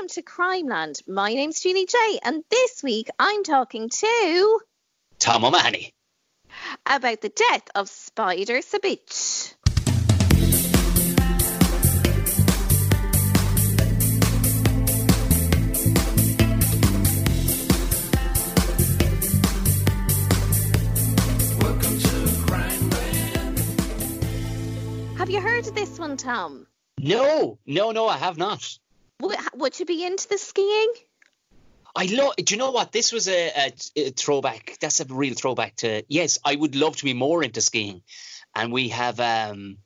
welcome to Crimeland. My name's Julie Jay, and this week I'm talking to Tom O'Mahony. about the death of Spider Sabich. Have you heard of this one, Tom? No, no, no, I have not. Would, would you be into the skiing? I love. Do you know what? This was a, a, a throwback. That's a real throwback to. Yes, I would love to be more into skiing, and we have. um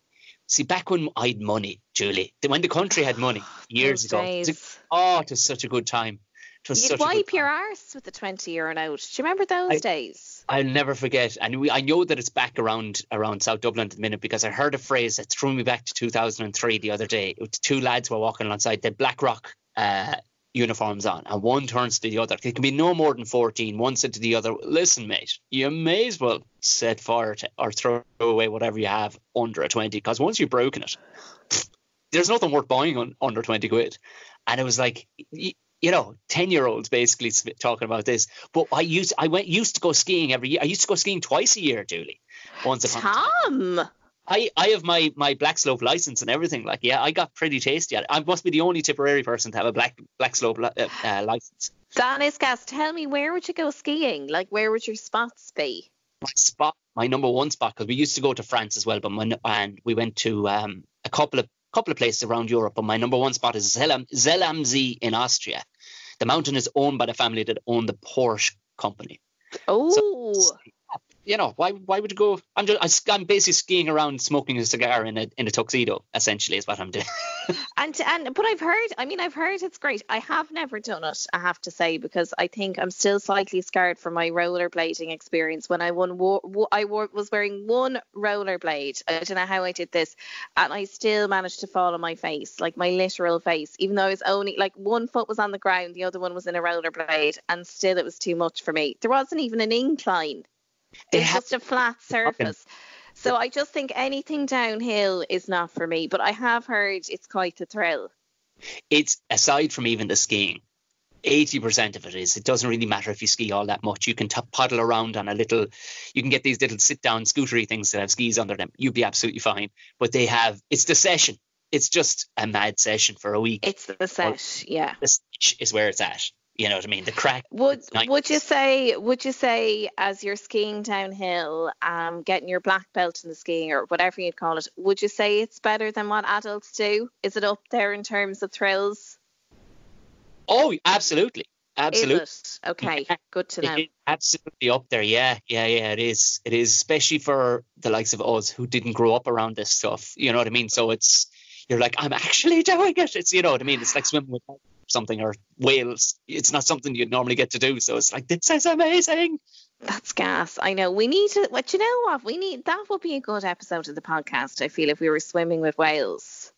See, back when I had money, Julie, when the country had money years ago. days. it was- oh, it was such a good time. It was You'd such a good wipe your arse with the 20 euro note. Do you remember those I- days? I'll never forget, and we, I know that it's back around around South Dublin at the minute because I heard a phrase that threw me back to 2003 the other day. Two lads were walking alongside the Blackrock uh, uniforms on, and one turns to the other. It can be no more than 14. One said to the other, "Listen, mate, you may as well set fire to, or throw away whatever you have under a 20, because once you've broken it, there's nothing worth buying on under 20 quid." And it was like. You know, ten year olds basically talking about this. But I used I went used to go skiing every year. I used to go skiing twice a year, Julie. Once upon a time. Tom! I, I have my my black slope license and everything. Like, yeah, I got pretty tasty at it. I must be the only Tipperary person to have a black black slope li- uh, uh, license. That is gas. Tell me, where would you go skiing? Like, where would your spots be? My spot, my number one spot, because we used to go to France as well, but my, and we went to um, a couple of couple of places around Europe. But my number one spot is Zellam, Zell am See in Austria. The mountain is owned by the family that own the Porsche company. Oh, you know, why why would you go? I'm just I'm basically skiing around smoking a cigar in a in a tuxedo. Essentially, is what I'm doing. and and but I've heard. I mean, I've heard it's great. I have never done it. I have to say because I think I'm still slightly scarred from my rollerblading experience when I won. Wo- wo- I wore, was wearing one rollerblade. I don't know how I did this, and I still managed to fall on my face, like my literal face, even though I was only like one foot was on the ground, the other one was in a rollerblade, and still it was too much for me. There wasn't even an incline. They It's just a flat surface. So I just think anything downhill is not for me. But I have heard it's quite a thrill. it's aside from even the skiing. 80% of it is. It doesn't really matter if you ski all that much. You can t- paddle around on a little, you can get these little sit down scootery things that have skis under them. You'd be absolutely fine. But they have, it's the session. It's just a mad session for a week. It's the set, yeah. the This is where it's at. You know what I mean? The crack. Would would you say would you say as you're skiing downhill, um, getting your black belt in the skiing or whatever you'd call it, would you say it's better than what adults do? Is it up there in terms of thrills? Oh, absolutely. Absolutely. Okay, good to know. absolutely up there. Yeah, yeah, yeah. It is. It is, especially for the likes of us who didn't grow up around this stuff. You know what I mean? So it's you're like, I'm actually doing it. It's you know what I mean. It's like swimming with something or whales. It's not something you'd normally get to do. So it's like this is amazing. That's gas. I know. We need to. What you know? What we need? That would be a good episode of the podcast. I feel if we were swimming with whales.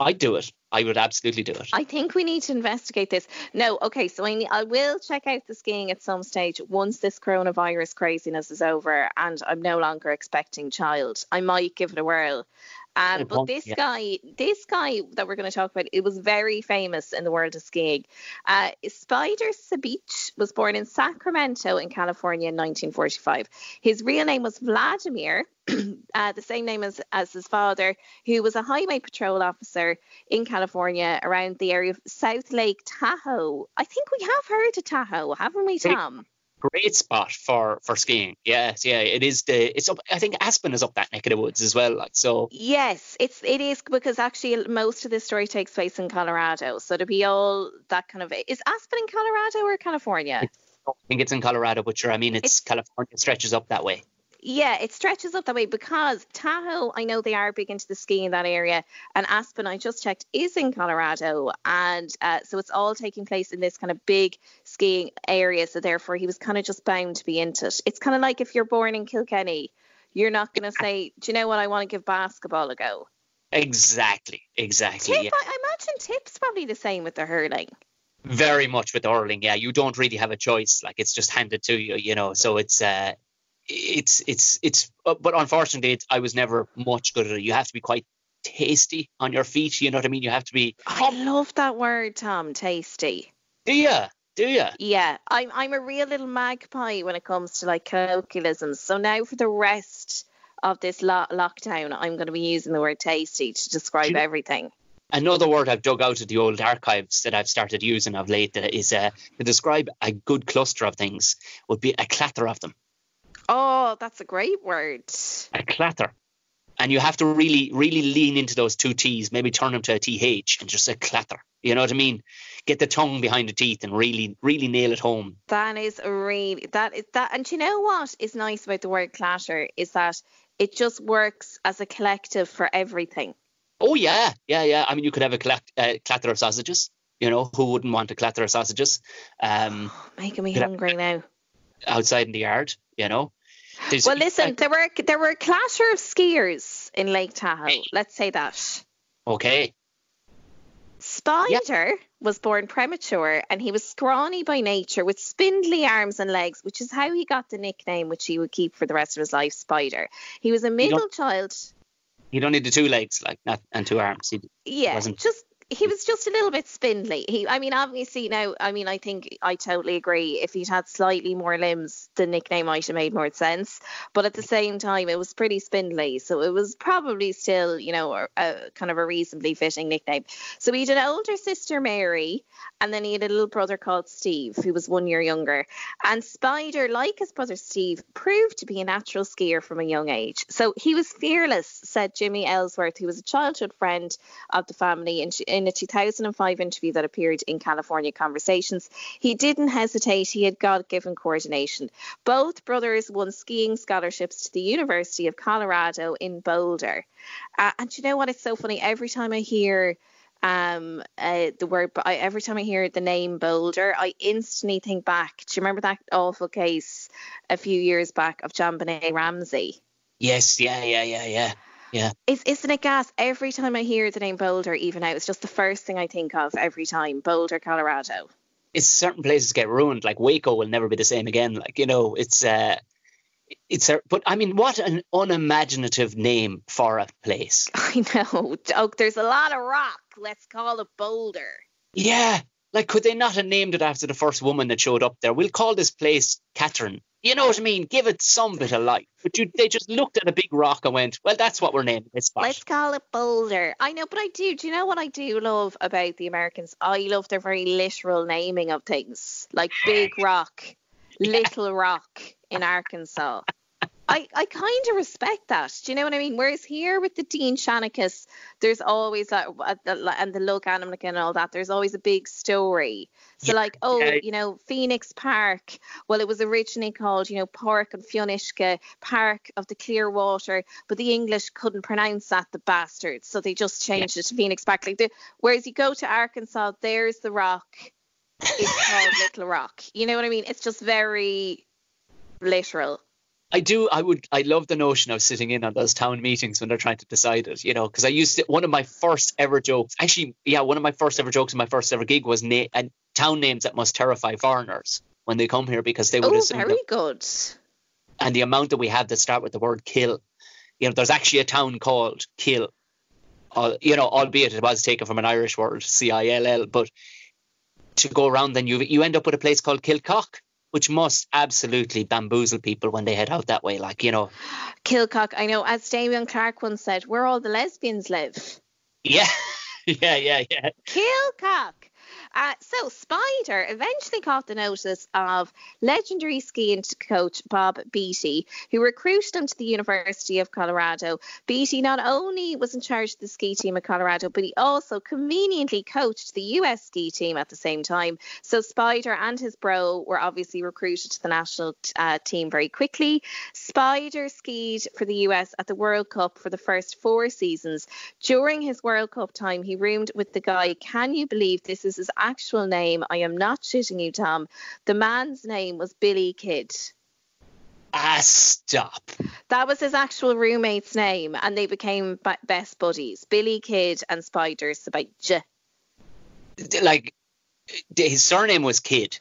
I'd do it. I would absolutely do it. I think we need to investigate this. No, okay, so I, I will check out the skiing at some stage once this coronavirus craziness is over and I'm no longer expecting child. I might give it a whirl. Um, but this yeah. guy, this guy that we're going to talk about, it was very famous in the world of skiing. Uh, Spider Sabich was born in Sacramento in California in 1945. His real name was Vladimir, uh, the same name as, as his father, who was a highway patrol officer in California around the area of South Lake Tahoe. I think we have heard of Tahoe, haven't we. Tom? Great spot for for skiing. Yes, yeah. It is the. It's up. I think Aspen is up that neck of the woods as well. Like so. Yes, it's it is because actually most of this story takes place in Colorado. So to be all that kind of is Aspen in Colorado or California? I think it's in Colorado, but sure. I mean, it's, It's- California. Stretches up that way. Yeah, it stretches up that way because Tahoe, I know they are big into the skiing in that area, and Aspen, I just checked, is in Colorado, and uh, so it's all taking place in this kind of big skiing area. So therefore, he was kind of just bound to be into it. It's kind of like if you're born in Kilkenny, you're not going to say, "Do you know what? I want to give basketball a go." Exactly. Exactly. Tip, Yeah. I, I imagine tip's probably the same with the hurling. very much with the hurling yeah you don't really have a choice like it's just handed to you you know so it's uh it's it's it's uh, but unfortunately it's, i was never much good at it you have to be quite tasty on your feet. You know what I mean? You have to be. I love that word, Tom. Tasty. Do you? Do you? Yeah, I'm I'm a real little magpie when it comes to like colloquialisms. So now for the rest of this lo- lockdown, I'm going to be using the word tasty to describe you- everything. Another word I've dug out of the old archives that I've started using of late that is uh, to describe a good cluster of things would be a clatter of them. Oh, that's a great word. A clatter. And you have to really, really lean into those two T's, maybe turn them to a TH and just a clatter. You know what I mean? Get the tongue behind the teeth and really, really nail it home. That is really that is that, and you know what is nice about the word clatter is that it just works as a collective for everything. Oh, yeah. Yeah, yeah. I mean, you could have a uh, clatter of sausages. You know, who wouldn't want a clatter of sausages um, Making me hungry now. outside in the yard? You know? There's- Well, listen, there were there were a clatter of skiers in Lake Tahoe. Hey. Let's say that. okay. Spider was born premature and he was scrawny by nature with spindly arms and legs, which is how he got the nickname which he would keep for the rest of his life, Spider. He was a middle child. He'd only the two legs, like, not, and two arms. He'd, Yeah, wasn't- just he was just a little bit spindly. He, I mean, obviously now, I mean, I think I totally agree. If he'd had slightly more limbs, the nickname might have made more sense. But at the same time, it was pretty spindly, so it was probably still, you know, a, a kind of a reasonably fitting nickname. So he had an older sister, Mary, and then he had a little brother called Steve, who was one year younger. And Spider, like his brother Steve, proved to be a natural skier from a young age. So he was fearless, said Jimmy Ellsworth, who was a childhood friend of the family in, in a 2005 interview that appeared in California Conversations. He didn't hesitate, he had God given coordination. Both brothers won skiing scholarships to the University of Colorado in Boulder. Uh, and you know what? It's so funny. Every time I hear um uh, the word I, every time I hear the name Boulder I instantly think back do you remember that awful case a few years back of JonBenét Ramsey yes, yeah, yeah, yeah, yeah. Is, isn't it gas every time I hear the name Boulder even now it's just the first thing I think of every time Boulder Colorado It's certain places get ruined. Like Waco will never be the same again. Like, you know, it's, uh, it's, a, but I mean, what an unimaginative name for a place. I know oh, there's a lot of rock let's call it Boulder Yeah. Like, could they not have named it after the first woman that showed up there? We'll call this place Catherine. You know what I mean? Give it some bit of life. But you, they just looked at a big rock and went, well, that's what we're naming this spot. Let's call it Boulder. I know, but I do. Do you know what I do love about the Americans? I love their very literal naming of things, like Big Rock, Little Rock in Arkansas. I, I kind of respect that. Do you know what I mean? Whereas here with the Dinnseanchas, there's always that, uh, and the Look Animalica and all that, there's always a big story. So, Yeah, like, oh, yeah. you know, Phoenix Park. Well, it was originally called, you know, Park and Fionishka, Park of the Clear Water, but the English couldn't pronounce that, the bastards. So they just changed it to Phoenix Park. Like, the, whereas you go to Arkansas, there's the rock. It's called Little Rock. You know what I mean? It's just very literal. I do. I would. I love the notion of sitting in on those town meetings when they're trying to decide it. You know, because I used to. One of my first ever jokes, actually, yeah, one of my first ever jokes in my first ever gig was na- and town names that must terrify foreigners when they come here because they would Oh, assume. very that- good. and the amount that we have that start with the word kill. You know, there's actually a town called Kill. Uh, you know, albeit it was taken from an Irish word, C I L L, but to go around, then you you end up with a place called Kilcock, which must absolutely bamboozle people when they head out that way. Like, you know, Kilcock, I know, as Damien Clark once said, where all the lesbians live. yeah, yeah, yeah, yeah. Kilcock. Uh, so Spider eventually caught the notice of legendary skiing coach Bob Beattie, who recruited him to the University of Colorado. Beattie not only was in charge of the ski team at Colorado, but he also conveniently coached the US ski team at the same time. So Spider and his bro were obviously recruited to the national uh, team very quickly. Spider skied for the US at the World Cup for the first four seasons. During his World Cup time, he roomed with the guy. Can you believe this is his actual name? I am not shitting you, Tom. The man's name was Billy Kidd. Ah, stop. That was his actual roommate's name, and they became best buddies. Billy Kidd and Spider Sabich. Like, his surname was Kidd.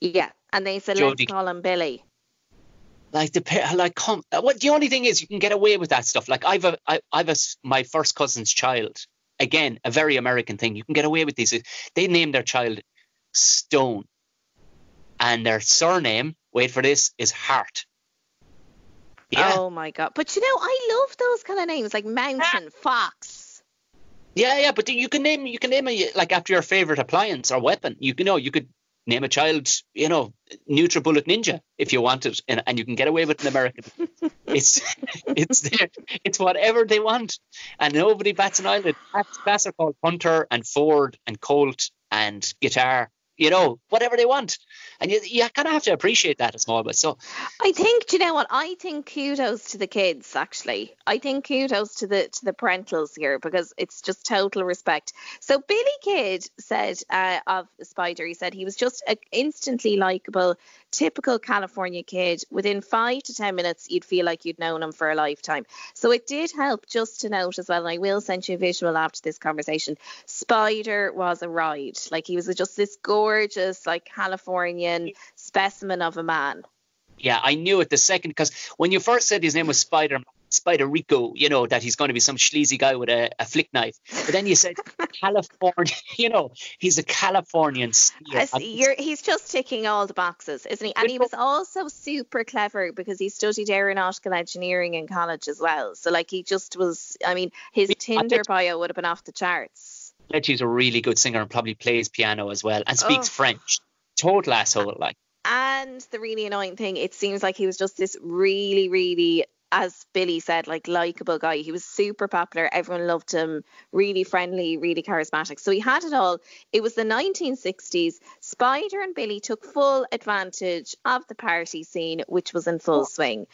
Yeah, and they said Jody- let's call him Billy. Like the like come. What the only thing is you can get away with that stuff. Like I've a I, I've a my first cousin's child. Again, a very American thing. You can get away with these. They named their child Stone, and their surname. Wait for this is Hart. Yeah. Oh my god! But you know, I love those kind of names like Mountain, ah. Fox. Yeah, yeah, but you can name you can name a like after your favorite appliance or weapon. You can you know you could name a child, you know, NutriBullet Ninja if you want it, and, and you can get away with an American. it's it's there, it's whatever they want, and nobody bats an eyelid. Class are called Hunter and Ford and Colt and Guitar you know, whatever they want. And you, you kind of have to appreciate that as small But So I think, do you know what? I think kudos to the kids, actually. I think kudos to the to the parentals here because it's just total respect. So Billy Kidd said uh, of Spider, he said he was just a, instantly likable, typical California kid. Within five to 10 minutes, you'd feel like you'd known him for a lifetime. So it did help just to note as well, and I will send you a visual after this conversation. Spider was a ride. Like he was just this gorgeous, like Californian specimen of a man. Yeah, I knew it the second because when you first said his name was Spider Spider Rico, you know, that he's going to be some sleazy guy with a, a flick knife. But then you said California, you know, he's a Californian. he's just ticking all the boxes, isn't he? And he was also super clever because he studied aeronautical engineering in college as well. So, like, he just was, I mean, his Tinder bio would have been off the charts. He's a really good singer and probably plays piano as well and speaks oh. French. Total asshole, like. And the really annoying thing, it seems like he was just this really, really as Billy said, like likable guy. He was super popular. Everyone loved him. Really friendly, really charismatic. So he had it all. It was the 1960s. Spider and Billy took full advantage of the party scene, which was in full swing.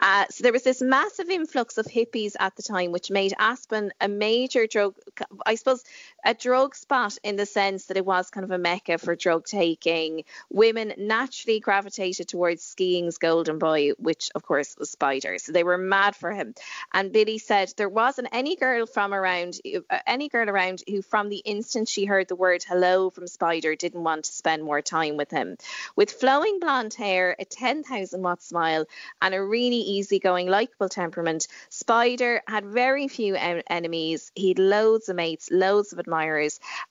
Uh, so there was this massive influx of hippies at the time, which made Aspen a major drug, I suppose, a drug spot in the sense that it was kind of a mecca for drug taking. Women naturally gravitated towards skiing's golden boy, which of course was Spider. So they were mad for him. And Billy said there wasn't any girl from around, uh, any girl around who, from the instant she heard the word hello from Spider, didn't want to spend more time with him. With flowing blonde hair, a 10,000 watt smile, and a really easygoing, likable temperament. Spider had very few en- enemies. He had loads of mates, loads of admirers,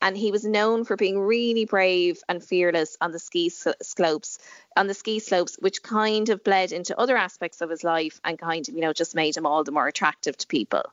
and he was known for being really brave and fearless on the ski slopes. On the ski slopes, which kind of bled into other aspects of his life and kind of, you know, just made him all the more attractive to people.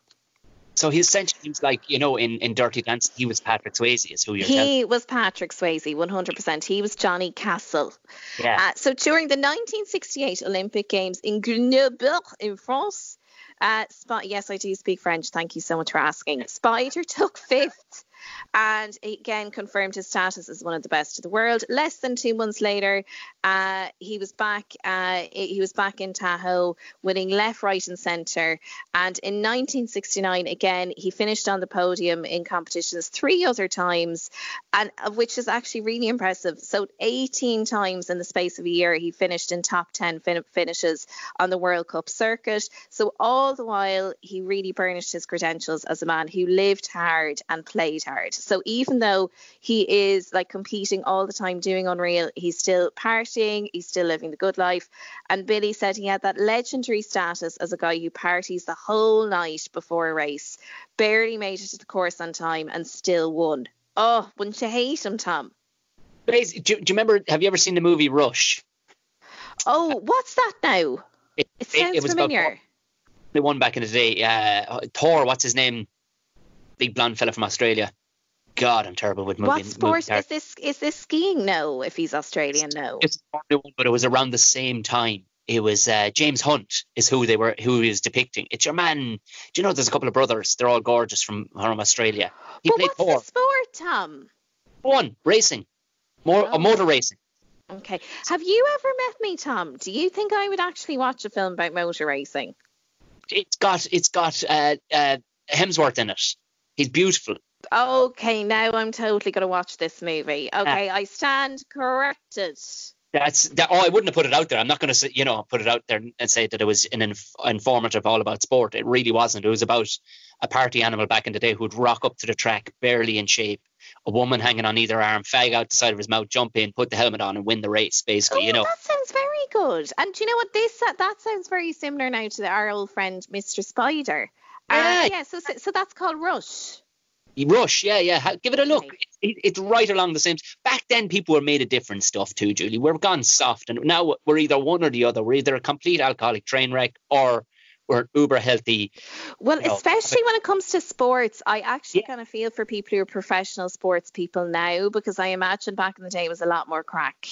So he essentially was like, you know, in, in Dirty Dancing, he was Patrick Swayze, is who you're He telling. was Patrick Swayze, 100%. He was Johnny Castle. Yeah. Uh, so during the 1968 Olympic Games in Grenoble, in France, uh, yes, I do speak French. Thank you so much for asking. Spider took fifth and again confirmed his status as one of the best in the world. Less than two months later, uh, he was back. Uh, he was back in Tahoe, winning left, right, and centre. And in 1969, again, he finished on the podium in competitions three other times, and which is actually really impressive. So 18 times in the space of a year, he finished in top 10 fin- finishes on the World Cup circuit. So all the while, he really burnished his credentials as a man who lived hard and played hard. So even though he is like competing all the time, doing unreal, he's still partying, he's still living the good life. And Billy said he had that legendary status as a guy who parties the whole night before a race, barely made it to the course on time, and still won. Oh, wouldn't you hate him, Tom? Do, do you remember? Have you ever seen the movie Rush? Oh, what's that now? It, it sounds it, it familiar. the one back in the day. Uh, Thor, what's his name? Big blonde fella from Australia. God, I'm terrible with moving. What sport is this? Is this skiing? No, if he's Australian, no. It's Formula One, but it was around the same time. It was uh, James Hunt is who they were, who he was depicting. It's your man. Do you know there's a couple of brothers? They're all gorgeous from from Australia. He but played what's four. the sport, Tom? One racing, more oh. a motor racing. Okay. Have you ever met me, Tom? Do you think I would actually watch a film about motor racing? It's got it's got uh, uh, Hemsworth in it. He's beautiful. Okay, now I'm totally going to watch this movie. Okay, I stand corrected. That's that. Oh, I wouldn't have put it out there. I'm not going to, say, you know, put it out there and say that it was an inf- informative all about sport. It really wasn't. It was about a party animal back in the day who'd rock up to the track barely in shape, a woman hanging on either arm, fag out the side of his mouth, jump in, put the helmet on, and win the race. Basically, oh, you know. That sounds very good. And do you know what? This uh, that sounds very similar now to our old friend Mr. Spider. Uh, Yeah. yeah. So, so so that's called Rush. Rush, yeah, yeah. Give it a look. Okay. It, it's right along the same. Back then, people were made of different stuff too, Julie. We're gone soft, and now we're either one or the other. We're either a complete alcoholic train wreck or we're uber healthy. Well, No, especially when it comes to sports, I actually Yeah. kind of feel for people who are professional sports people now because I imagine back in the day it was a lot more crack.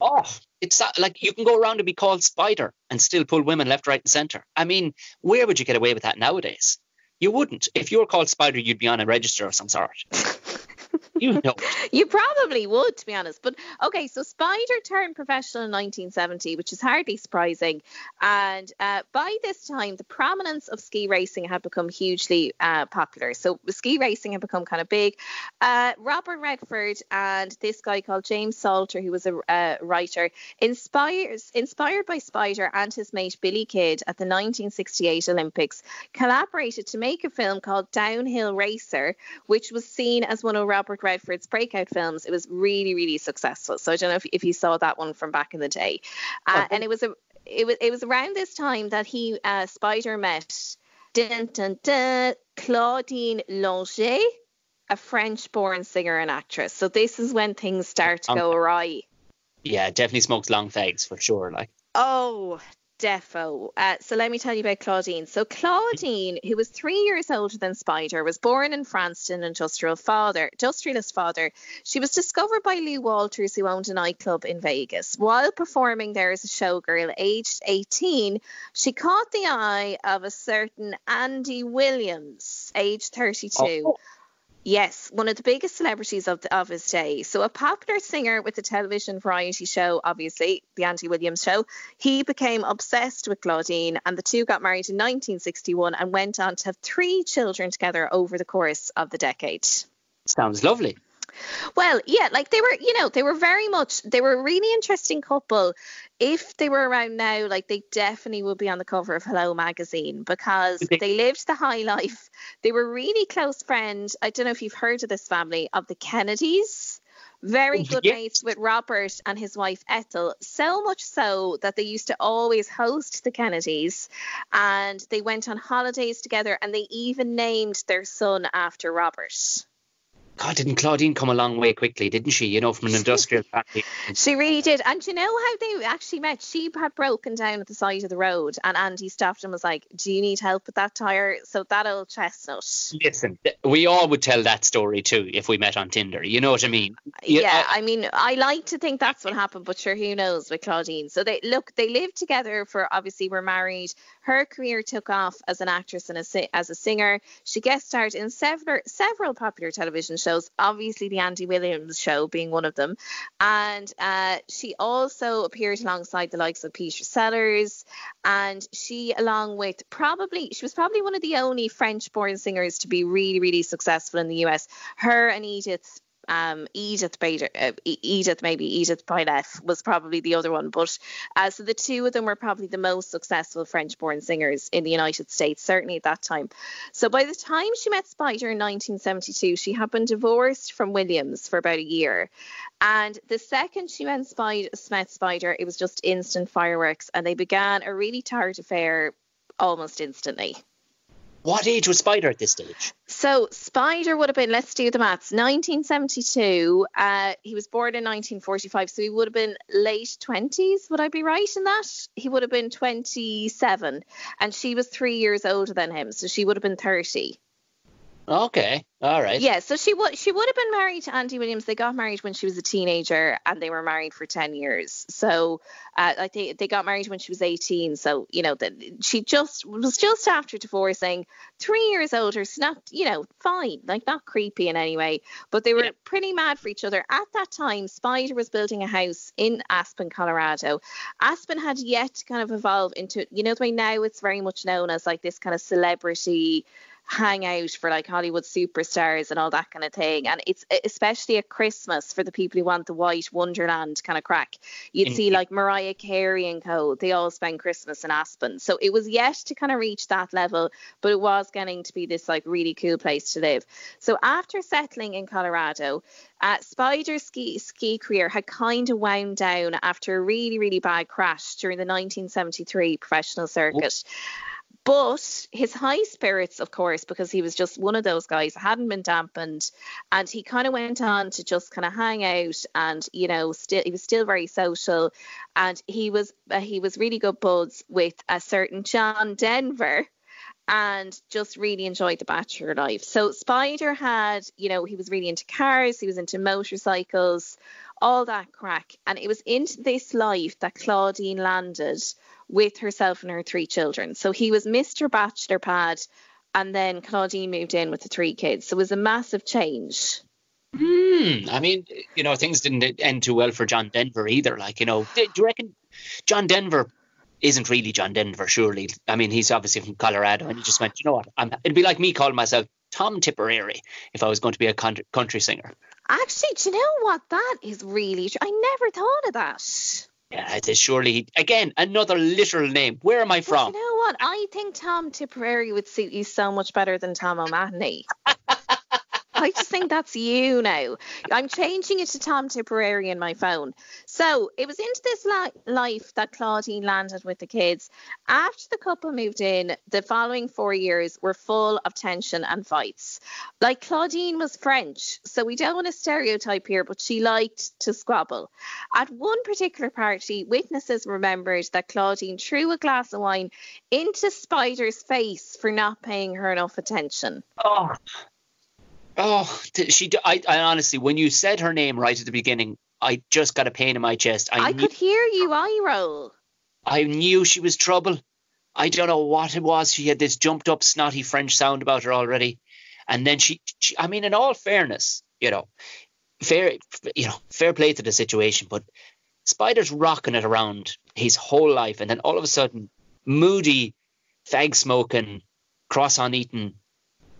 Oh, it's like you can go around and be called Spider and still pull women left, right, and center. I mean, where would you get away with that nowadays? You wouldn't. If you were called Spider, you'd be on a register of some sort. you know. You probably would, to be honest. But okay, so Spider turned professional in 1970, which is hardly surprising. And uh, by this time, the prominence of ski racing had become hugely uh, popular. So ski racing had become kind of big. Uh, Robert Redford and this guy called James Salter, who was a writer, inspires inspired by Spider and his mate Billy Kidd at the 1968 Olympics, collaborated to make a film called Downhill Racer, which was seen as one of Robert Redford's breakout films. It was really, really successful. So I don't know if, if you saw that one from back in the day. Uh, Okay. and it was a it was it was around this time that he uh, Spider met dun, dun, dun, Claudine Longet, a French-born singer and actress. So this is when things start to go awry. Yeah, definitely smokes long fags for sure. Like, Oh, defo. Uh, so let me tell you about Claudine. So Claudine, who was three years older than Spider, was born in France to an industrial father, industrialist father. She was discovered by Lou Walters, who owned a nightclub in Vegas. While performing there as a showgirl, aged 18, she caught the eye of a certain Andy Williams, aged 32. Oh. Yes, one of the biggest celebrities of the, of his day. So a popular singer with the television variety show, obviously the Andy Williams show. He became obsessed with Claudine, and the two got married in 1961 and went on to have three children together over the course of the decade. sounds lovely. Well, yeah, like they were, you know, they were very much, they were a really interesting couple. If they were around now, like they definitely would be on the cover of Hello magazine because they lived the high life. They were really close friends. I don't know if you've heard of this family of the Kennedys. Very oh, good Yes. mates with Robert and his wife Ethel. So much so that they used to always host the Kennedys and they went on holidays together and they even named their son after Robert. God, didn't Claudine come a long way quickly, didn't she? You know, from an industrial family. She really did. And you know how they actually met? She had broken down at the side of the road, and Andy stopped and was like, Do you need help with that tire? So that old chestnut. Listen, we all would tell that story too if we met on Tinder. You know what I mean? Yeah, Yeah, I, mean, I like to think that's what happened, but sure, who knows with Claudine. So they look, they lived together for obviously were married. Her career took off as an actress and a, as a singer. She guest starred in several several popular television shows, obviously the Andy Williams show being one of them. And uh, she also appeared alongside the likes of Peter Sellers. And she, along with probably, she was probably one of the only French born singers to be really, really successful in the US. Her and Edith um, Edith Bader, uh, Edith maybe Edith Pilaf was probably the other one, but uh, so the two of them were probably the most successful French-born singers in the United States, certainly at that time. So by the time she met Spider in 1972, she had been divorced from Williams for about a year, and the second she met Spider, met Spider, it was just instant fireworks, and they began a really tart affair almost instantly. What age was Spider at this stage? So Spider would have been, let's do the maths, 1972. Uh, he was born in 1945, so he would have been late 20s. Would I be right in that? He would have been 27, and she was three years older than him, so she would have been 30. Okay, all right. Yeah, so she would she would have been married to Andy Williams. They got married when she was a teenager, and they were married for ten years. So uh, I think they got married when she was eighteen. So you know that she just was just after divorcing, three years older. So not you know fine, like not creepy in any way. But they were Yeah. pretty mad for each other at that time. Spider was building a house in Aspen, Colorado. Aspen had yet to kind of evolve into you know the way now it's very much known as like this kind of celebrity hang out for like Hollywood superstars and all that kind of thing. And it's especially at Christmas for the people who want the white Wonderland kind of crack. You'd see like Mariah Carey and co. They all spend Christmas in Aspen. So it was yet to kind of reach that level, but it was getting to be this like really cool place to live. So after settling in Colorado, uh, Spider's ski, ski career had kind of wound down after a really, really bad crash during the 1973 professional circuit. But his high spirits, of course, because he was just one of those guys, hadn't been dampened, and he kind of went on to just kind of hang out, and you know, still he was still very social, and he was uh, he was really good buds with a certain John Denver, and just really enjoyed the bachelor life. So Spider had, you know, he was really into cars, he was into motorcycles, all that crack. And it was into this life that Claudine landed with herself and her three children. So he was Mr. Bachelor Pad, and then Claudine moved in with the three kids. So it was a massive change. Hmm. I mean, you know, things didn't end too well for John Denver either. Like, you know, do you reckon John Denver isn't really John Denver, surely. I mean, he's obviously from Colorado, and he just went, you know what? I'm, it'd be like me calling myself Tom Tipperary if I was going to be a country singer. Actually, do you know what? That is really. True. I never thought of that. Yeah, it is surely. He, again, another literal name. Where am I from? But you know what? I think Tom Tipperary would suit you so much better than Tom O'Mahony. I just think that's you now. I'm changing it to Tom Tipperary in my phone. So it was into this li- life that Claudine landed with the kids. After the couple moved in, the following four years were full of tension and fights. Like Claudine was French, so we don't want to stereotype here, but she liked to squabble. At one particular party, witnesses remembered that Claudine threw a glass of wine into Spider's face for not paying her enough attention. Oh, Oh, she. I, I honestly, when you said her name right at the beginning, I just got a pain in my chest. I, I knew, could hear you oh. eye roll. I knew she was trouble. I don't know what it was. She had this jumped up, snotty French sound about her already, and then she. she I mean, in all fairness, you know, fair, you know, fair play to the situation, but Spider's rocking it around his whole life, and then all of a sudden, moody, fag smoking, cross on eating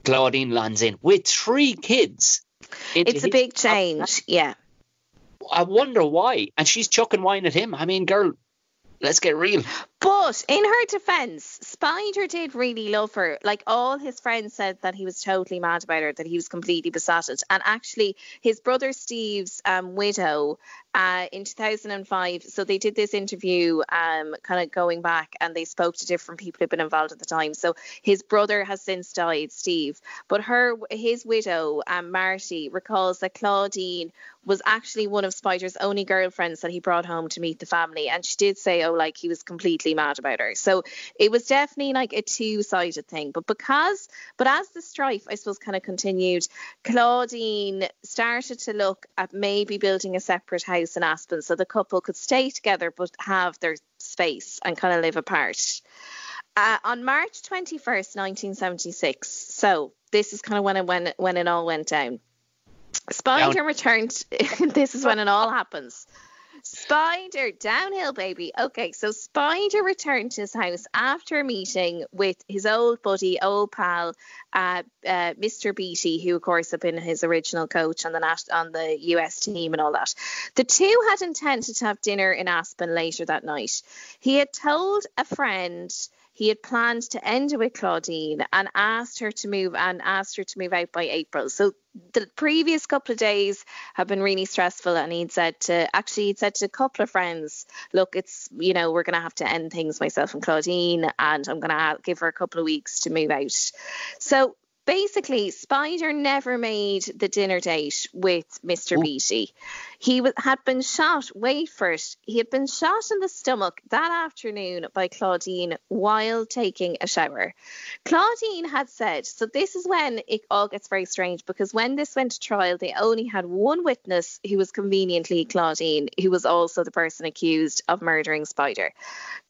Claudine lands in with three kids. It's a big change, yeah. I wonder why. And she's chucking wine at him. I mean, girl, let's get real. But in her defense, Spider did really love her. Like all his friends said that he was totally mad about her, that he was completely besotted. And actually, his brother Steve's um, widow uh, in 2005. So they did this interview, um, kind of going back, and they spoke to different people who've been involved at the time. So his brother has since died, Steve, but her his widow, um, Marty, recalls that Claudine was actually one of Spider's only girlfriends that he brought home to meet the family, and she did say, oh, like he was completely mad about her. So it was definitely like a two-sided thing. But because, but as the strife, I suppose, kind of continued, Claudine started to look at maybe building a separate house house in Aspen so the couple could stay together but have their space and kind of live apart. Uh, on March 21st, 1976, so this is kind of when it when when it all went down. Spider returned. this is when it all happens. Spider, downhill, baby. Okay, so Spider returned to his house after a meeting with his old buddy, old pal, uh, uh, Mr. Beattie, who of course had been his original coach on the on the US team and all that. The two had intended to have dinner in Aspen later that night. He had told a friend he had planned to end with Claudine and asked her to move and asked her to move out by April. So the previous couple of days have been really stressful and he'd said to actually he'd said to a couple of friends look it's you know we're going to have to end things myself and claudine and i'm going to give her a couple of weeks to move out so basically, Spider never made the dinner date with Mr. Ooh. Beattie. He w- had been shot, wait for it, he had been shot in the stomach that afternoon by Claudine while taking a shower. Claudine had said, so this is when it all gets very strange because when this went to trial, they only had one witness who was conveniently Claudine, who was also the person accused of murdering Spider.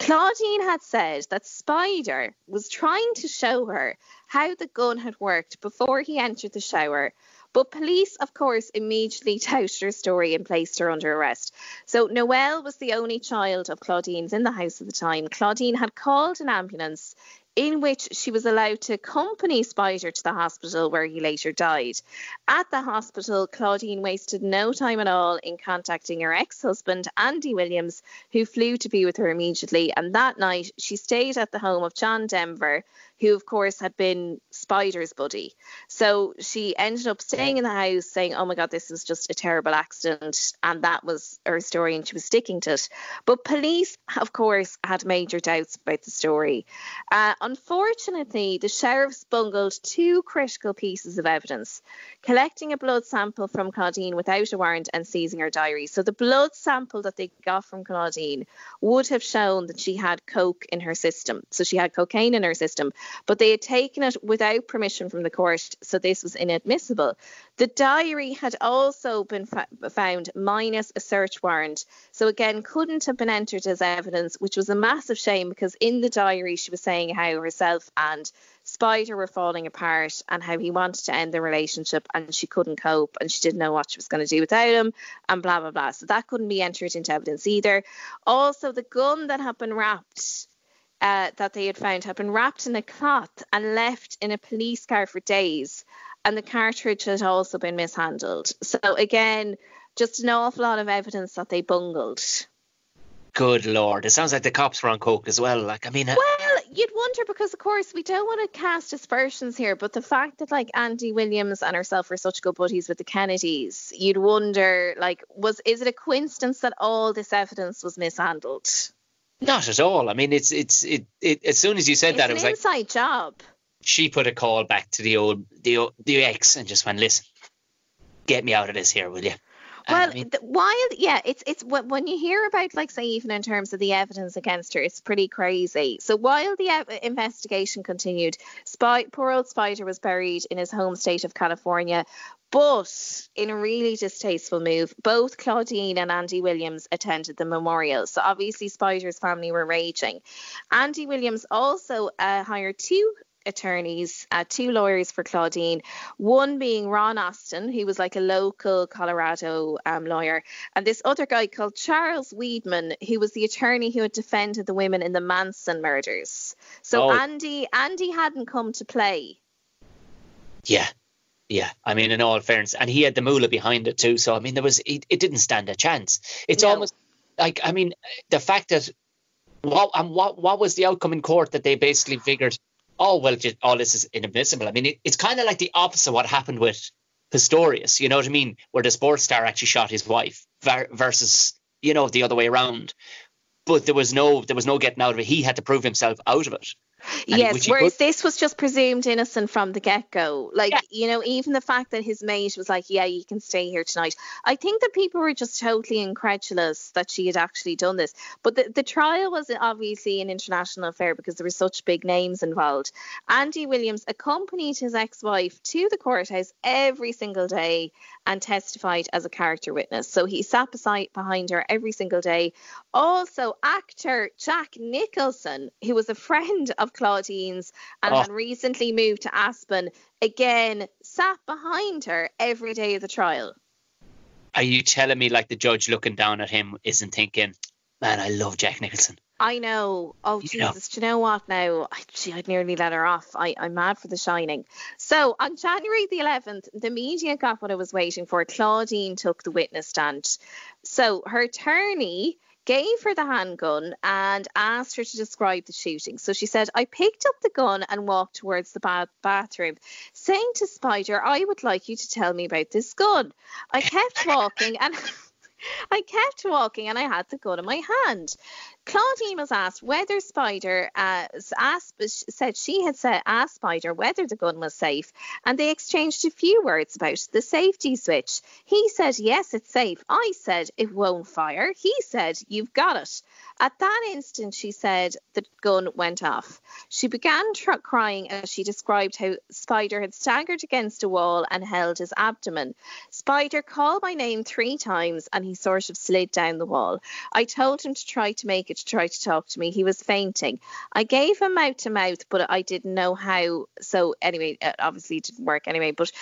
Claudine had said that Spider was trying to show her how the gun had worked before he entered the shower. But police, of course, immediately touted her story and placed her under arrest. So Noelle was the only child of Claudine's in the house at the time. Claudine had called an ambulance in which she was allowed to accompany Spider to the hospital where he later died. At the hospital, Claudine wasted no time at all in contacting her ex husband, Andy Williams, who flew to be with her immediately. And that night, she stayed at the home of John Denver, who, of course, had been Spider's buddy. So she ended up staying in the house saying, Oh my God, this was just a terrible accident. And that was her story, and she was sticking to it. But police, of course, had major doubts about the story. Uh, unfortunately, the sheriffs bungled two critical pieces of evidence collecting a blood sample from Claudine without a warrant and seizing her diary. So the blood sample that they got from Claudine would have shown that she had coke in her system. So she had cocaine in her system, but they had taken it without permission from the court, so this was inadmissible. The diary had also been fa- found minus a search warrant, so again couldn't have been entered as evidence, which was a massive shame because in the diary she was saying how herself and Spider were falling apart and how he wanted to end the relationship and she couldn't cope and she didn't know what she was going to do without him and blah blah blah. So that couldn't be entered into evidence either. Also, the gun that had been wrapped uh, that they had found had been wrapped in a cloth and left in a police car for days, and the cartridge had also been mishandled. So, again, just an awful lot of evidence that they bungled. Good lord, it sounds like the cops were on coke as well. Like, I mean, uh, well, you'd wonder because, of course, we don't want to cast aspersions here, but the fact that like Andy Williams and herself were such good buddies with the Kennedys, you'd wonder, like, was is it a coincidence that all this evidence was mishandled? Not at all. I mean, it's it's it, it as soon as you said it's that, it was like inside job. She put a call back to the old the the ex and just went, listen, get me out of this here, will you? Well, I mean, the, while yeah, it's it's when you hear about like say even in terms of the evidence against her, it's pretty crazy. So while the investigation continued, Spy, poor old Spider was buried in his home state of California, but in a really distasteful move, both Claudine and Andy Williams attended the memorial. So obviously, Spider's family were raging. Andy Williams also uh, hired two attorneys, uh, two lawyers for Claudine, one being Ron Austin, who was like a local Colorado um, lawyer, and this other guy called Charles Weedman, who was the attorney who had defended the women in the Manson murders. So oh. Andy Andy hadn't come to play. Yeah, yeah, I mean, in all fairness, and he had the moolah behind it too. So I mean, there was it, it didn't stand a chance. It's no. almost like I mean, the fact that what and what what was the outcome in court that they basically figured, oh well, all oh, this is inadmissible. I mean, it, it's kind of like the opposite of what happened with Pistorius. You know what I mean? Where the sports star actually shot his wife versus you know the other way around. But there was no there was no getting out of it. He had to prove himself out of it. Yes, whereas could... this was just presumed innocent from the get go. Like, yeah. you know, even the fact that his mate was like, yeah, you can stay here tonight. I think that people were just totally incredulous that she had actually done this. But the, the trial was obviously an international affair because there were such big names involved. Andy Williams accompanied his ex wife to the courthouse every single day and testified as a character witness. So he sat beside behind her every single day. Also, actor Jack Nicholson, who was a friend of Claudine's and oh. had recently moved to Aspen, again sat behind her every day of the trial. Are you telling me like the judge looking down at him isn't thinking, man, I love Jack Nicholson? I know. Oh you Jesus! Know. Do you know what? Now, I, gee, I'd nearly let her off. I, I'm mad for The Shining. So on January the 11th, the media got what it was waiting for. Claudine took the witness stand. So her attorney gave her the handgun and asked her to describe the shooting. So she said, I picked up the gun and walked towards the bath- bathroom, saying to Spider, I would like you to tell me about this gun. I kept walking and. I kept walking and I had the gun in my hand. Claudine was asked whether Spider uh, asked, said she had said asked Spider whether the gun was safe, and they exchanged a few words about the safety switch. He said yes, it's safe. I said it won't fire. He said you've got it. At that instant, she said the gun went off. She began tr- crying as she described how Spider had staggered against a wall and held his abdomen. Spider called my name three times, and he sort of slid down the wall. I told him to try to make it to try to talk to me. He was fainting. I gave him mouth to mouth, but I didn't know how. So anyway, uh, obviously it didn't work anyway. But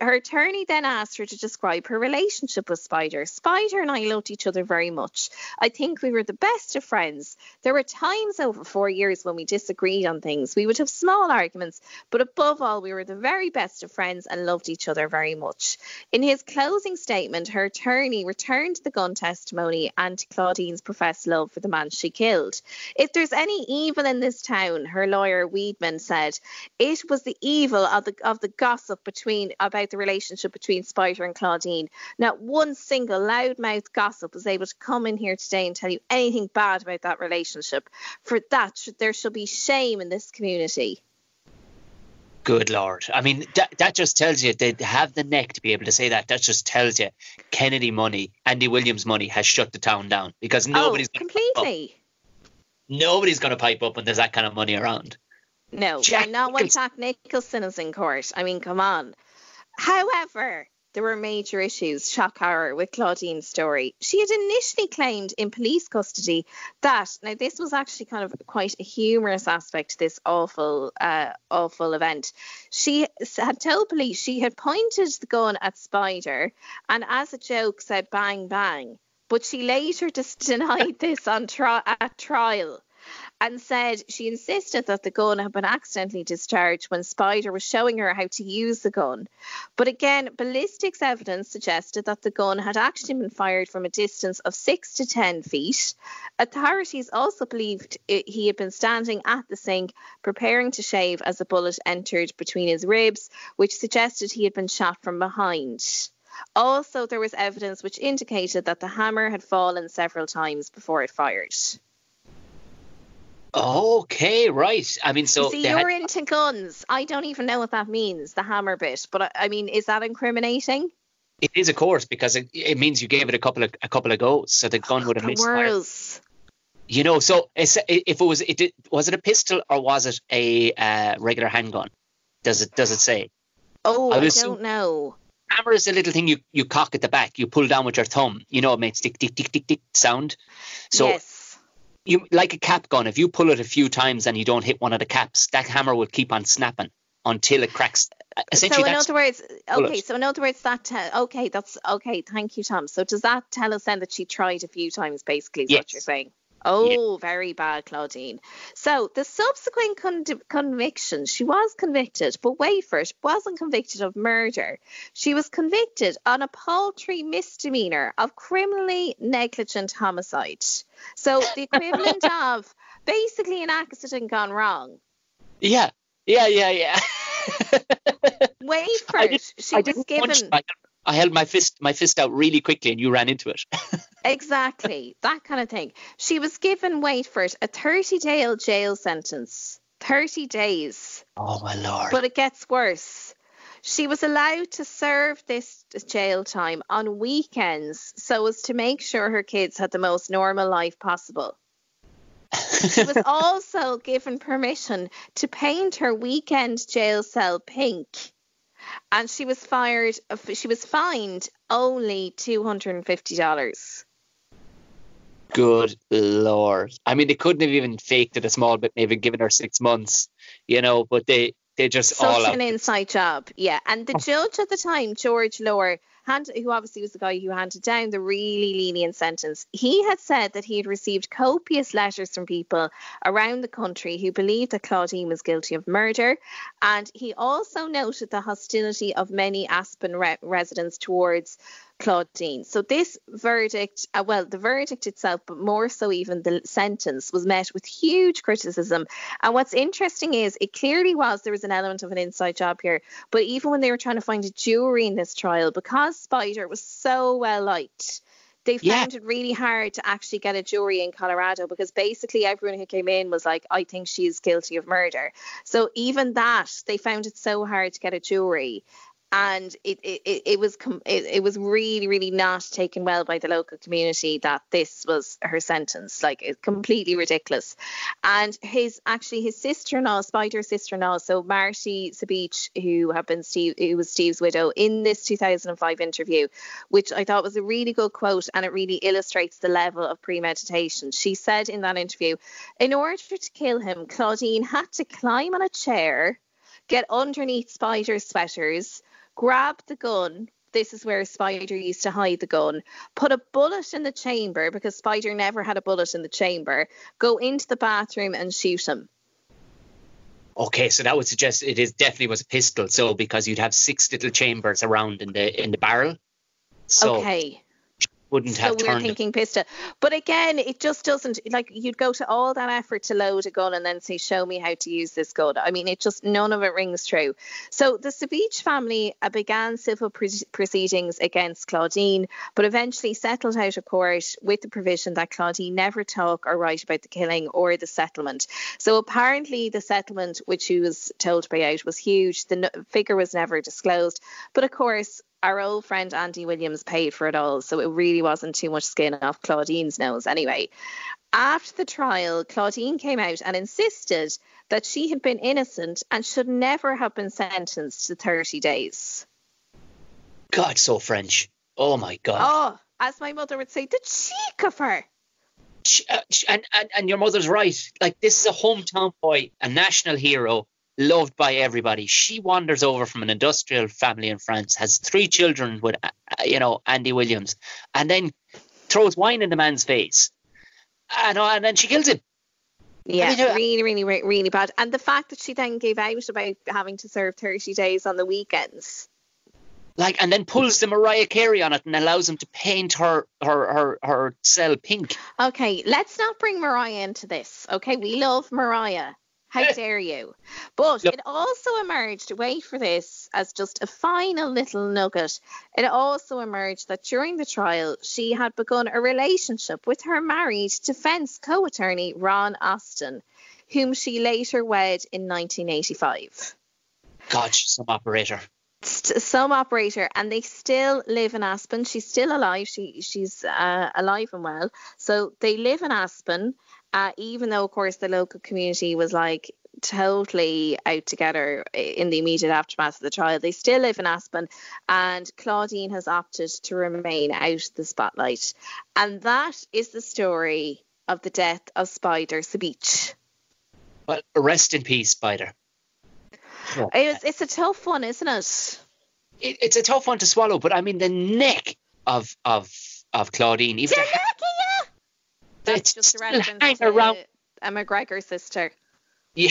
her attorney then asked her to describe her relationship with Spider. Spider and I loved each other very much. I think we were the best of friends. There were times over four years when we disagreed on things. We would have small arguments, but above all, we were the very best of friends and loved each other very much. In his closing statement, her attorney returned the gun testimony and Claudine's professed love for the man she killed. If there's any evil in this town, her lawyer Weedman said, it was the evil of the of the gossip between about the relationship between Spider and Claudine. Not one single loudmouth gossip was able to come in here today and tell you anything bad about that relationship. For that, there shall be shame in this community. Good lord! I mean, that, that just tells you they have the neck to be able to say that. That just tells you Kennedy money, Andy Williams money has shut the town down because oh, nobody's oh, completely. Nobody's going to pipe up when there's that kind of money around. No, Jack not when Jack Nicholson is in court. I mean, come on. However, there were major issues, shock horror, with Claudine's story. She had initially claimed in police custody that now this was actually kind of quite a humorous aspect to this awful, uh, awful event. She had told police she had pointed the gun at Spider and, as a joke, said "bang bang," but she later just denied this on tri- at trial and said she insisted that the gun had been accidentally discharged when Spider was showing her how to use the gun. But again, ballistics evidence suggested that the gun had actually been fired from a distance of six to 10 feet. Authorities also believed it, he had been standing at the sink preparing to shave as a bullet entered between his ribs, which suggested he had been shot from behind. Also, there was evidence which indicated that the hammer had fallen several times before it fired. Okay, right. I mean, so see, you're had... into guns. I don't even know what that means, the hammer bit. But I, mean, is that incriminating? It is, of course, because it, it means you gave it a couple of a couple of goes, so the gun would have missed. You know, so if it was it was it a pistol or was it a uh, regular handgun? Does it does it say? Oh, I, I don't know. Hammer is a little thing you, you cock at the back. You pull down with your thumb. You know, it makes tick tick tick tick tick sound. So yes you like a cap gun. If you pull it a few times and you don't hit one of the caps, that hammer will keep on snapping until it cracks. Essentially, so in other words, okay. So in other words, that te- okay, that's okay. Thank you, Tom. So does that tell us then that she tried a few times? Basically, is yes. what you're saying? Oh, yeah. very bad, Claudine. So the subsequent con- conviction, she was convicted, but wait for it, wasn't convicted of murder. She was convicted on a paltry misdemeanor of criminally negligent homicide. So the equivalent of basically an accident gone wrong. Yeah, yeah, yeah, yeah. wait for it. She I was given. I held my fist my fist out really quickly and you ran into it. exactly. That kind of thing. She was given wait for it, a 30 day jail sentence. 30 days. Oh my lord. But it gets worse. She was allowed to serve this jail time on weekends so as to make sure her kids had the most normal life possible. she was also given permission to paint her weekend jail cell pink and she was fired. She was fined only two hundred and fifty dollars. Good lord! I mean, they couldn't have even faked it a small bit, maybe given her six months, you know. But they they just such all an inside job, yeah. And the oh. judge at the time, George Lohr, hand, who obviously was the guy who handed down the really lenient sentence, he had said that he had received copious letters from people around the country who believed that Claudine was guilty of murder. And he also noted the hostility of many Aspen re- residents towards Claudine. So this verdict, uh, well, the verdict itself, but more so even the sentence, was met with huge criticism. And what's interesting is it clearly was there was an element of an inside job here. But even when they were trying to find a jury in this trial, because Spider was so well liked, they found yeah. it really hard to actually get a jury in Colorado because basically everyone who came in was like, I think she's guilty of murder. So even that, they found it so hard to get a jury and it it, it was com- it, it was really really not taken well by the local community that this was her sentence. Like it's completely ridiculous. And his actually his sister-in-law spider sister-in-law so marty sabich who had been steve who was steve's widow in this 2005 interview which i thought was a really good quote and it really illustrates the level of premeditation. She said in that interview in order to kill him claudine had to climb on a chair get underneath spider's sweaters grab the gun. This is where Spider used to hide the gun. Put a bullet in the chamber because Spider never had a bullet in the chamber. Go into the bathroom and shoot him. Okay, so that would suggest it is definitely was a pistol. So because you'd have six little chambers around in the in the barrel. So okay wouldn't so have we're turned. thinking pista but again it just doesn't like you'd go to all that effort to load a gun and then say show me how to use this gun. I mean it just none of it rings true. So the Sabich family uh, began civil pre- proceedings against claudine but eventually settled out of court with the provision that claudine never talk or write about the killing or the settlement. So apparently the settlement which she was told to pay out was huge. The n- figure was never disclosed. But of course our old friend Andy Williams paid for it all, so it really wasn't too much skin off Claudine's nose anyway. After the trial, Claudine came out and insisted that she had been innocent and should never have been sentenced to 30 days. God, so French. Oh my God. Oh, as my mother would say, the cheek of her. Uh, and, and and your mother's right. Like this is a hometown boy, a national hero, loved by everybody. She wanders over from an industrial family in France, has three children with, uh, uh, you know, Andy Williams, and then throws wine in the man's face, and and then she kills him. Yeah, mean, uh, really, really, really bad. And the fact that she then gave out about having to serve 30 days on the weekends. Like, and then pulls the Mariah Carey on it and allows him to paint her her her, her cell pink. Okay, let's not bring Mariah into this. Okay, we love Mariah. How dare you? But Look- it also emerged, wait for this, as just a final little nugget. It also emerged that during the trial, she had begun a relationship with her married defense co attorney, Ron Austin, whom she later wed in 1985. God, she's some operator. Some operator and they still live in Aspen. She's still alive. She she's uh, alive and well. So they live in Aspen, uh, even though of course the local community was like totally out together in the immediate aftermath of the trial. They still live in Aspen, and Claudine has opted to remain out of the spotlight. And that is the story of the death of Spider Sabich. Well, rest in peace, Spider. It's, it's a tough one, isn't it? It, it's a tough one to swallow, but I mean the neck of of of Claudine, even the, Danakia! That's just a reference to around. a McGregor sister. Yeah.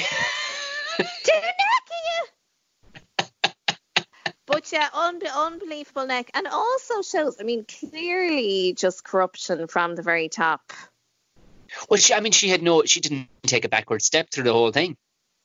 but yeah, un- unbelievable neck, and also shows. I mean, clearly just corruption from the very top. Well, she, I mean, she had no, she didn't take a backward step through the whole thing.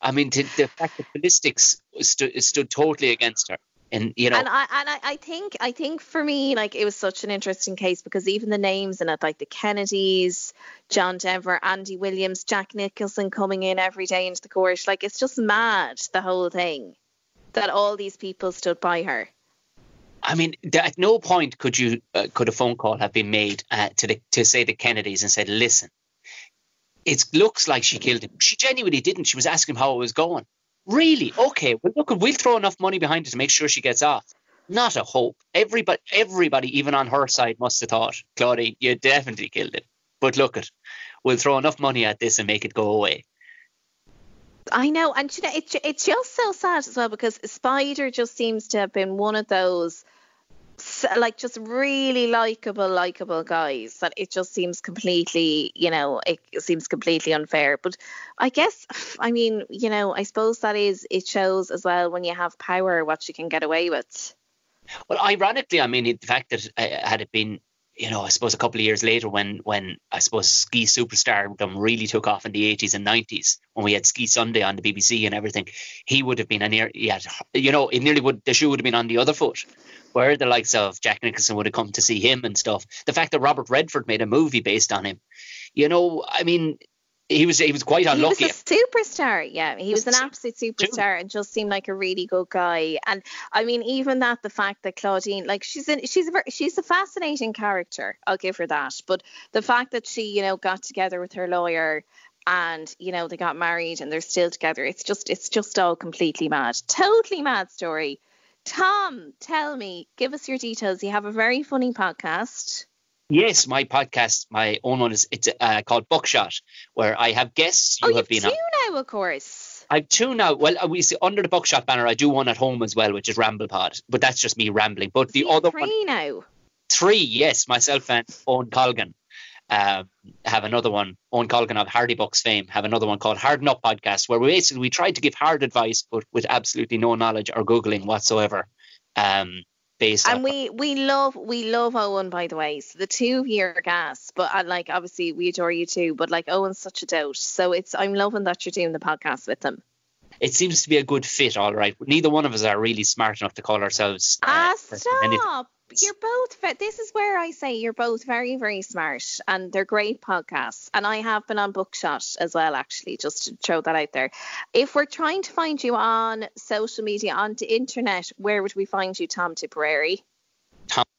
I mean, to, the fact that ballistics stood, stood totally against her, and you know, And I and I, I think I think for me, like it was such an interesting case because even the names in it, like the Kennedys, John Denver, Andy Williams, Jack Nicholson coming in every day into the court, like it's just mad the whole thing that all these people stood by her. I mean, at no point could you uh, could a phone call have been made uh, to the to say the Kennedys and said, "Listen, it looks like she killed him." She genuinely didn't. She was asking him how it was going. Really? Okay. Well, look, we'll throw enough money behind it to make sure she gets off. Not a hope. Everybody, everybody, even on her side, must have thought, Claudine, you definitely killed it. But look it, we'll throw enough money at this and make it go away. I know, and you know, it's it's just so sad as well because Spider just seems to have been one of those, like, just really likable, likable guys that it just seems completely, you know, it seems completely unfair. But I guess, I mean, you know, I suppose that is it shows as well when you have power what you can get away with. Well, ironically, I mean, the fact that uh, had it been, you know, I suppose a couple of years later when, when I suppose ski superstardom really took off in the 80s and 90s, when we had Ski Sunday on the BBC and everything, he would have been a near, yeah, you know, it nearly would, the shoe would have been on the other foot, where the likes of Jack Nicholson would have come to see him and stuff. The fact that Robert Redford made a movie based on him, you know, I mean, he was he was quite unlucky. He was a superstar. Yeah, he was an absolute superstar and just seemed like a really good guy. And I mean, even that, the fact that Claudine, like she's in, she's a she's a fascinating character. I'll give her that. But the fact that she, you know, got together with her lawyer and you know they got married and they're still together, it's just it's just all completely mad, totally mad story. Tom, tell me, give us your details. You have a very funny podcast. Yes, my podcast, my own one is it's uh, called Buckshot, where I have guests. You oh, have been two on. now, of course. I've two now. Well, uh, we see under the Buckshot banner. I do one at home as well, which is RamblePod, but that's just me rambling. But the other three now. Three, yes, myself and Owen Colgan. Um, have another one, Owen Colgan of Hardy Bucks fame, have another one called Harden Up Podcast, where we basically we try to give hard advice, but with absolutely no knowledge or googling whatsoever. Um, based and we we love we love Owen by the way. So the two year gas, but uh, like obviously we adore you too. But like Owen's such a dote, so it's I'm loving that you're doing the podcast with him. It seems to be a good fit, all right. Neither one of us are really smart enough to call ourselves. Uh, ah, stop! You're both this is where I say you're both very very smart and they're great podcasts. And I have been on Buckshot as well actually just to throw that out there. If we're trying to find you on social media on the internet where would we find you Tom Tipperary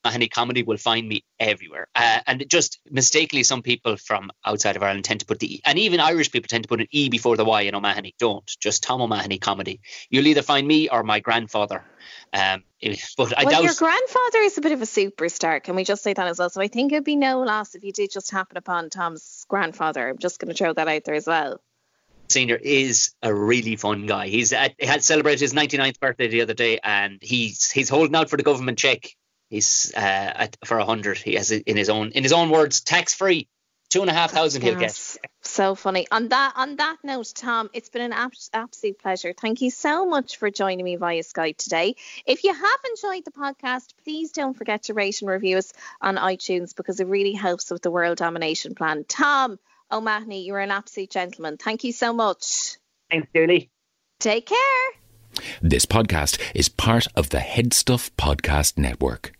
Mahoney comedy will find me everywhere. Uh, and just mistakenly, some people from outside of Ireland tend to put the, E, and even Irish people tend to put an E before the Y in O'Mahony. Don't. Just Tom O'Mahony comedy. You'll either find me or my grandfather. Um, but I well, doubt. Your grandfather is a bit of a superstar. Can we just say that as well? So I think it'd be no loss if you did just happen upon Tom's grandfather. I'm just going to throw that out there as well. Senior is a really fun guy. He's at, he had celebrated his 99th birthday the other day, and he's he's holding out for the government check He's uh, at, for a hundred. He has it in his own in his own words, tax free. Two and a half thousand he'll get. So funny. On that on that note, Tom, it's been an ab- absolute pleasure. Thank you so much for joining me via Skype today. If you have enjoyed the podcast, please don't forget to rate and review us on iTunes because it really helps with the world domination plan. Tom O'Mahony, you're an absolute gentleman. Thank you so much. Thanks, Julie. Take care. This podcast is part of the Headstuff Podcast Network.